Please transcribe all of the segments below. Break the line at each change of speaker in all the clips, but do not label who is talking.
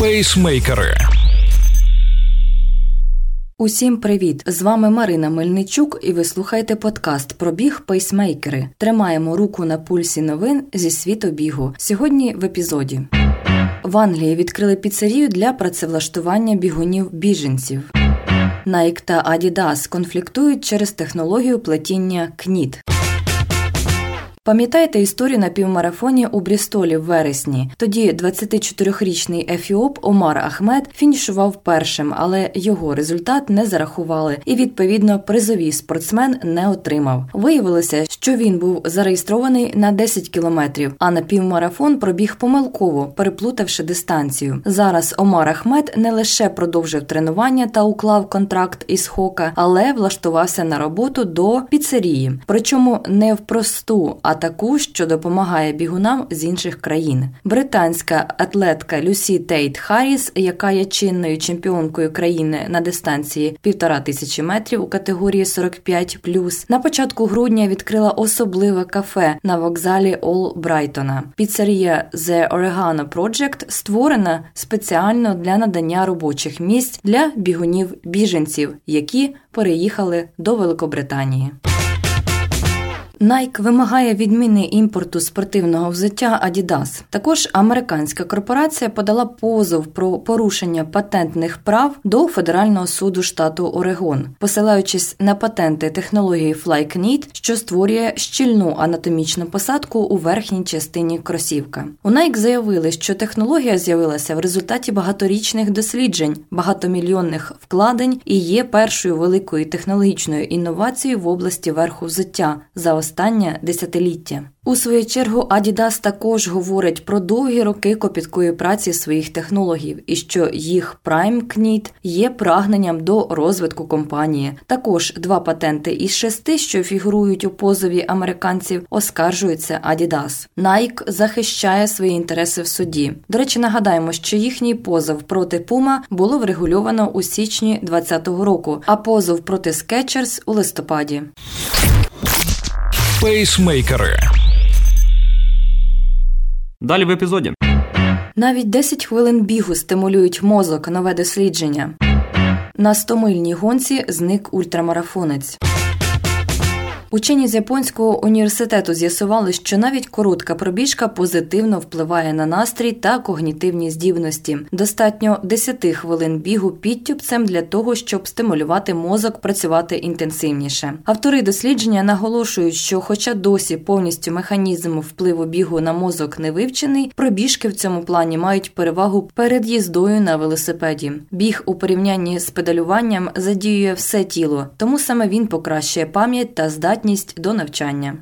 Пейсмейкери. Усім привіт! З вами Марина Мельничук, і ви слухаєте подкаст про біг пейсмейкери. Тримаємо руку на пульсі новин зі світу бігу. Сьогодні в епізоді в Англії відкрили піцерію для працевлаштування бігунів біженців. Nike та Adidas конфліктують через технологію плетіння knit. Пам'ятаєте історію на півмарафоні у Брістолі в вересні? Тоді 24-річний ефіоп Омар Ахмед фінішував першим, але його результат не зарахували, і відповідно призовий спортсмен не отримав. Виявилося, що він був зареєстрований на 10 кілометрів, а на півмарафон пробіг помилково, переплутавши дистанцію. Зараз Омар Ахмед не лише продовжив тренування та уклав контракт із Хока, але влаштувався на роботу до піцерії. Причому не в просту, а таку, що допомагає бігунам з інших країн. Британська атлетка Люсі Тейт Харріс, яка є чинною чемпіонкою країни на дистанції півтора тисячі метрів у категорії 45+, на початку грудня відкрила особливе кафе на вокзалі Ол Брайтона. Піцерія The Oregano Project створена спеціально для надання робочих місць для бігунів біженців, які переїхали до Великобританії. Nike вимагає відміни імпорту спортивного взуття Adidas. Також американська корпорація подала позов про порушення патентних прав до федерального суду штату Орегон, посилаючись на патенти технології FlyKnit, що створює щільну анатомічну посадку у верхній частині кросівка. У Nike заявили, що технологія з'явилася в результаті багаторічних досліджень, багатомільйонних вкладень і є першою великою технологічною інновацією в області верху взуття за остання десятиліття. У свою чергу Adidas також говорить про довгі роки копіткої праці своїх технологів і що їх Prime Knit є прагненням до розвитку компанії. Також два патенти із шести, що фігурують у позові американців, оскаржуються Adidas. Nike захищає свої інтереси в суді. До речі, нагадаємо, що їхній позов проти Puma було врегульовано у січні 2020 року, а позов проти Skechers – у листопаді.
Пейсмейкери. Далі в епізоді.
Навіть 10 хвилин бігу стимулюють мозок нове дослідження. На стомильній гонці зник ультрамарафонець. Учені з японського університету з'ясували, що навіть коротка пробіжка позитивно впливає на настрій та когнітивні здібності. Достатньо 10 хвилин бігу підтюбцем для того, щоб стимулювати мозок працювати інтенсивніше. Автори дослідження наголошують, що, хоча досі повністю механізм впливу бігу на мозок не вивчений, пробіжки в цьому плані мають перевагу перед їздою на велосипеді. Біг у порівнянні з педалюванням задіює все тіло, тому саме він покращує пам'ять та здатність здатність до навчання.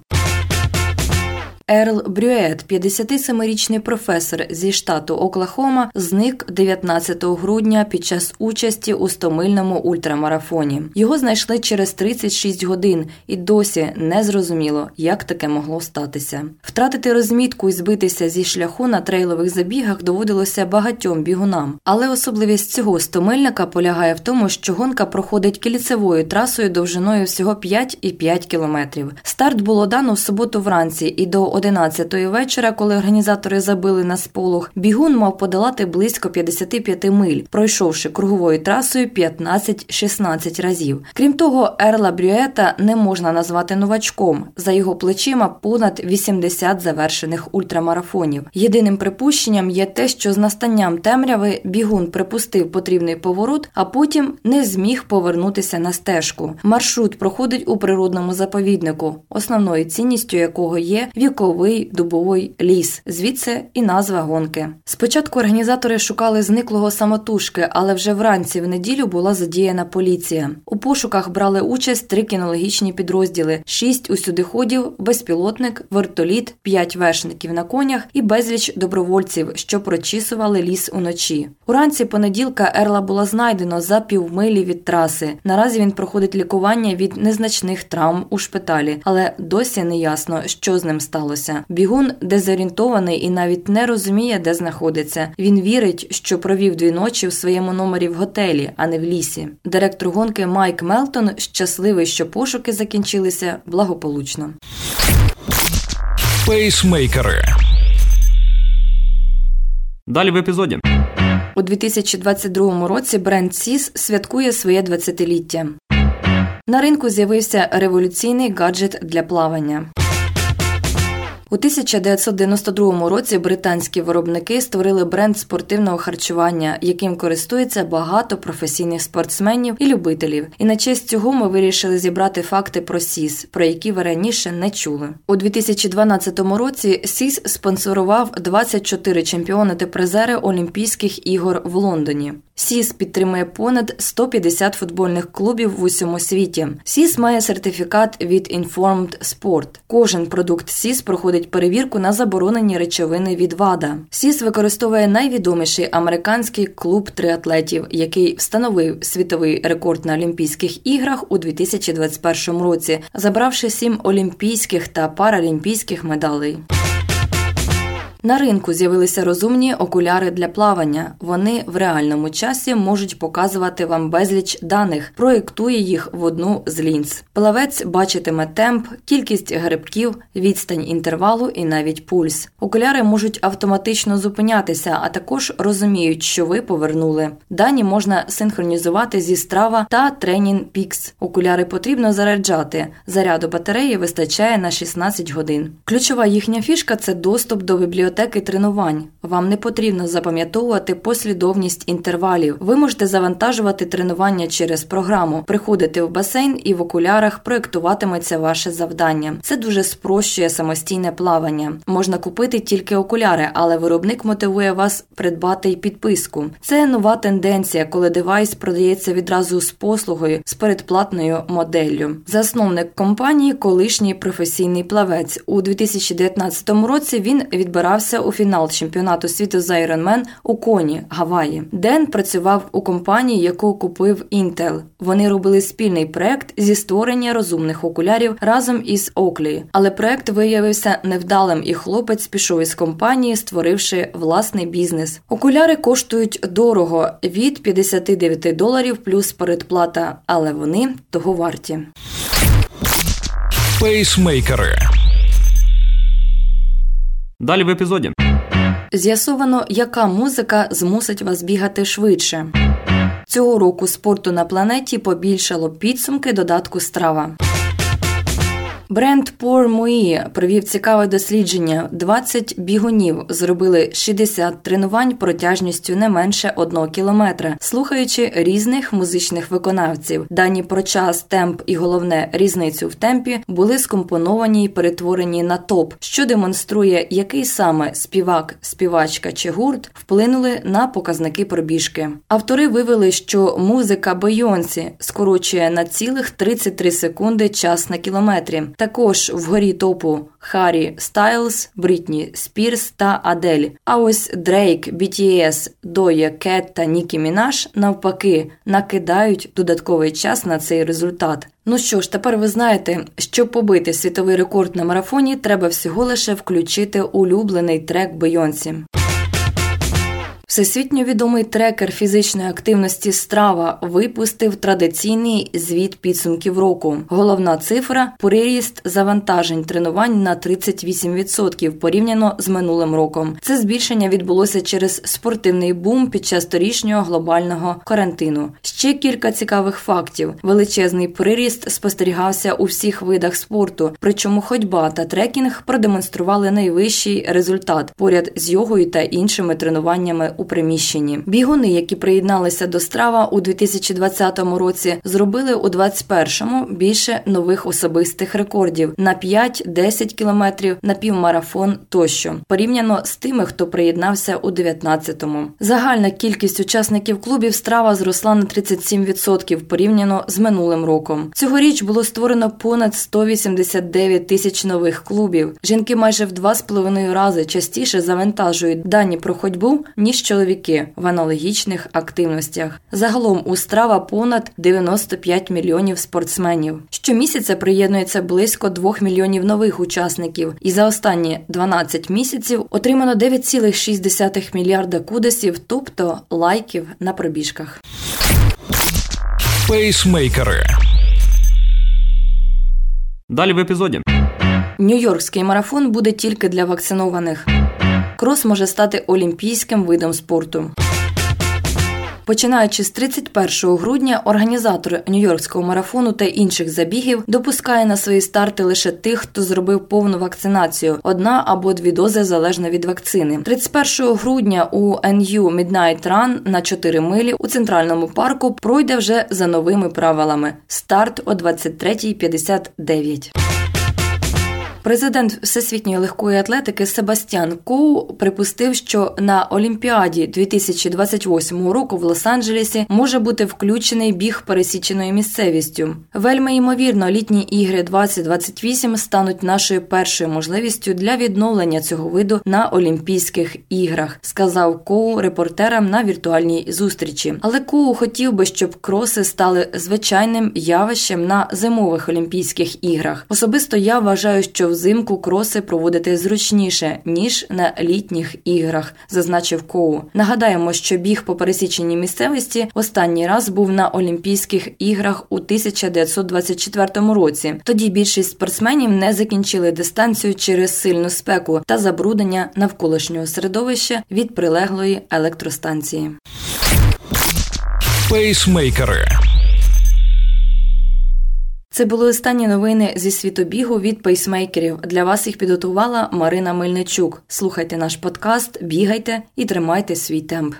Ерл Брюет, 57-річний професор зі штату Оклахома, зник 19 грудня під час участі у стомильному ультрамарафоні. Його знайшли через 36 годин, і досі не зрозуміло, як таке могло статися. Втратити розмітку і збитися зі шляху на трейлових забігах доводилося багатьом бігунам, але особливість цього стомильника полягає в тому, що гонка проходить кільцевою трасою довжиною всього 5,5 кілометрів. Старт було дано в суботу вранці і до 11-ї вечора, коли організатори забили на сполох, бігун мав подолати близько 55 миль, пройшовши круговою трасою 15-16 разів. Крім того, Ерла Брюета не можна назвати новачком. За його плечима понад 80 завершених ультрамарафонів. Єдиним припущенням є те, що з настанням темряви бігун припустив потрібний поворот, а потім не зміг повернутися на стежку. Маршрут проходить у природному заповіднику, основною цінністю якого є віковий дубовий ліс, звідси і назва гонки. Спочатку організатори шукали зниклого самотужки, але вже вранці в неділю була задіяна поліція. У пошуках брали участь три кінологічні підрозділи: шість усюдиходів, безпілотник, вертоліт, п'ять вершників на конях і безліч добровольців, що прочісували ліс уночі. Уранці понеділка Ерла була знайдено за півмилі від траси. Наразі він проходить лікування від незначних травм у шпиталі, але досі не ясно, що з ним сталося сталося. Бігун дезорієнтований і навіть не розуміє, де знаходиться. Він вірить, що провів дві ночі в своєму номері в готелі, а не в лісі. Директор гонки Майк Мелтон щасливий, що пошуки закінчилися благополучно.
Пейсмейкери. Далі в епізоді.
У 2022 році бренд Сіс святкує своє 20-ліття. На ринку з'явився революційний гаджет для плавання. У 1992 році британські виробники створили бренд спортивного харчування, яким користується багато професійних спортсменів і любителів. І на честь цього ми вирішили зібрати факти про СІС, про які ви раніше не чули. У 2012 році СІС спонсорував 24 чемпіони та призери Олімпійських ігор в Лондоні. СІС підтримує понад 150 футбольних клубів в усьому світі. СІС має сертифікат від Informed Sport. Кожен продукт СІС проходить перевірку на заборонені речовини від ВАДА. СІС використовує найвідоміший американський клуб триатлетів, який встановив світовий рекорд на Олімпійських іграх у 2021 році, забравши сім олімпійських та паралімпійських медалей. На ринку з'явилися розумні окуляри для плавання. Вони в реальному часі можуть показувати вам безліч даних, проєктує їх в одну з лінз. Плавець бачитиме темп, кількість грибків, відстань інтервалу і навіть пульс. Окуляри можуть автоматично зупинятися, а також розуміють, що ви повернули. Дані можна синхронізувати зі страва та Training Peaks. Окуляри потрібно заряджати. Заряду батареї вистачає на 16 годин. Ключова їхня фішка це доступ до бібліотеки бібліотеки тренувань. Вам не потрібно запам'ятовувати послідовність інтервалів. Ви можете завантажувати тренування через програму, приходити в басейн і в окулярах проєктуватиметься ваше завдання. Це дуже спрощує самостійне плавання. Можна купити тільки окуляри, але виробник мотивує вас придбати й підписку. Це нова тенденція, коли девайс продається відразу з послугою з передплатною моделлю. Засновник компанії, колишній професійний плавець у 2019 році. Він відбирав відправився у фінал чемпіонату світу з Ironman у Коні, Гаваї. Ден працював у компанії, яку купив Intel. Вони робили спільний проект зі створення розумних окулярів разом із Оклі. Але проект виявився невдалим, і хлопець пішов із компанії, створивши власний бізнес. Окуляри коштують дорого від 59 доларів плюс передплата, але вони того варті.
Пейсмейкери Далі в епізоді
з'ясовано, яка музика змусить вас бігати швидше. Цього року спорту на планеті побільшало підсумки додатку страва. Бренд Pour Moi провів цікаве дослідження. 20 бігунів зробили 60 тренувань протяжністю не менше 1 кілометра, слухаючи різних музичних виконавців. Дані про час, темп і головне різницю в темпі були скомпоновані і перетворені на топ, що демонструє, який саме співак, співачка чи гурт вплинули на показники пробіжки. Автори вивели, що музика Бейонсі скорочує на цілих 33 секунди час на кілометрі. Також вгорі топу Харі Стайлз, Брітні Спірс та Адель. А ось Дрейк, BTS, Доджа Кет та Нікі Мінаш навпаки накидають додатковий час на цей результат. Ну що ж, тепер ви знаєте, щоб побити світовий рекорд на марафоні, треба всього лише включити улюблений трек Бейонсі. Всесвітньо відомий трекер фізичної активності страва випустив традиційний звіт підсумків року. Головна цифра приріст завантажень тренувань на 38% порівняно з минулим роком. Це збільшення відбулося через спортивний бум під час торішнього глобального карантину. Ще кілька цікавих фактів: величезний приріст спостерігався у всіх видах спорту, причому ходьба та трекінг продемонстрували найвищий результат поряд з йогою та іншими тренуваннями у приміщенні. Бігуни, які приєдналися до страва у 2020 році, зробили у 2021-му більше нових особистих рекордів на 5-10 кілометрів на півмарафон тощо, порівняно з тими, хто приєднався у 19-му. Загальна кількість учасників клубів страва зросла на 37% порівняно з минулим роком. Цьогоріч було створено понад 189 тисяч нових клубів. Жінки майже в два з половиною рази частіше завантажують дані про ходьбу ніж чоловіки в аналогічних активностях. Загалом у страва понад 95 мільйонів спортсменів. Щомісяця приєднується близько 2 мільйонів нових учасників, і за останні 12 місяців отримано 9,6 мільярда кудесів, тобто лайків на пробіжках.
Пейсмейкери. Далі в епізоді.
Нью-Йоркський марафон буде тільки для вакцинованих крос може стати олімпійським видом спорту. Починаючи з 31 грудня, організатор нью-йоркського марафону та інших забігів допускає на свої старти лише тих, хто зробив повну вакцинацію одна або дві дози залежно від вакцини. 31 грудня у NU Midnight Run на 4 милі у центральному парку пройде вже за новими правилами. Старт о 23.59. Президент всесвітньої легкої атлетики Себастьян Коу припустив, що на Олімпіаді 2028 року в Лос-Анджелесі може бути включений біг пересіченою місцевістю. Вельми ймовірно, літні ігри 2028 стануть нашою першою можливістю для відновлення цього виду на Олімпійських іграх, сказав Коу репортерам на віртуальній зустрічі. Але Коу хотів би, щоб кроси стали звичайним явищем на зимових Олімпійських іграх. Особисто я вважаю, що взимку кроси проводити зручніше ніж на літніх іграх, зазначив Коу. Нагадаємо, що біг по пересіченій місцевості останній раз був на Олімпійських іграх у 1924 році. Тоді більшість спортсменів не закінчили дистанцію через сильну спеку та забруднення навколишнього середовища від прилеглої електростанції.
Пейсмейкери.
Це були останні новини зі світу бігу від пейсмейкерів. Для вас їх підготувала Марина Мельничук. Слухайте наш подкаст, бігайте і тримайте свій темп.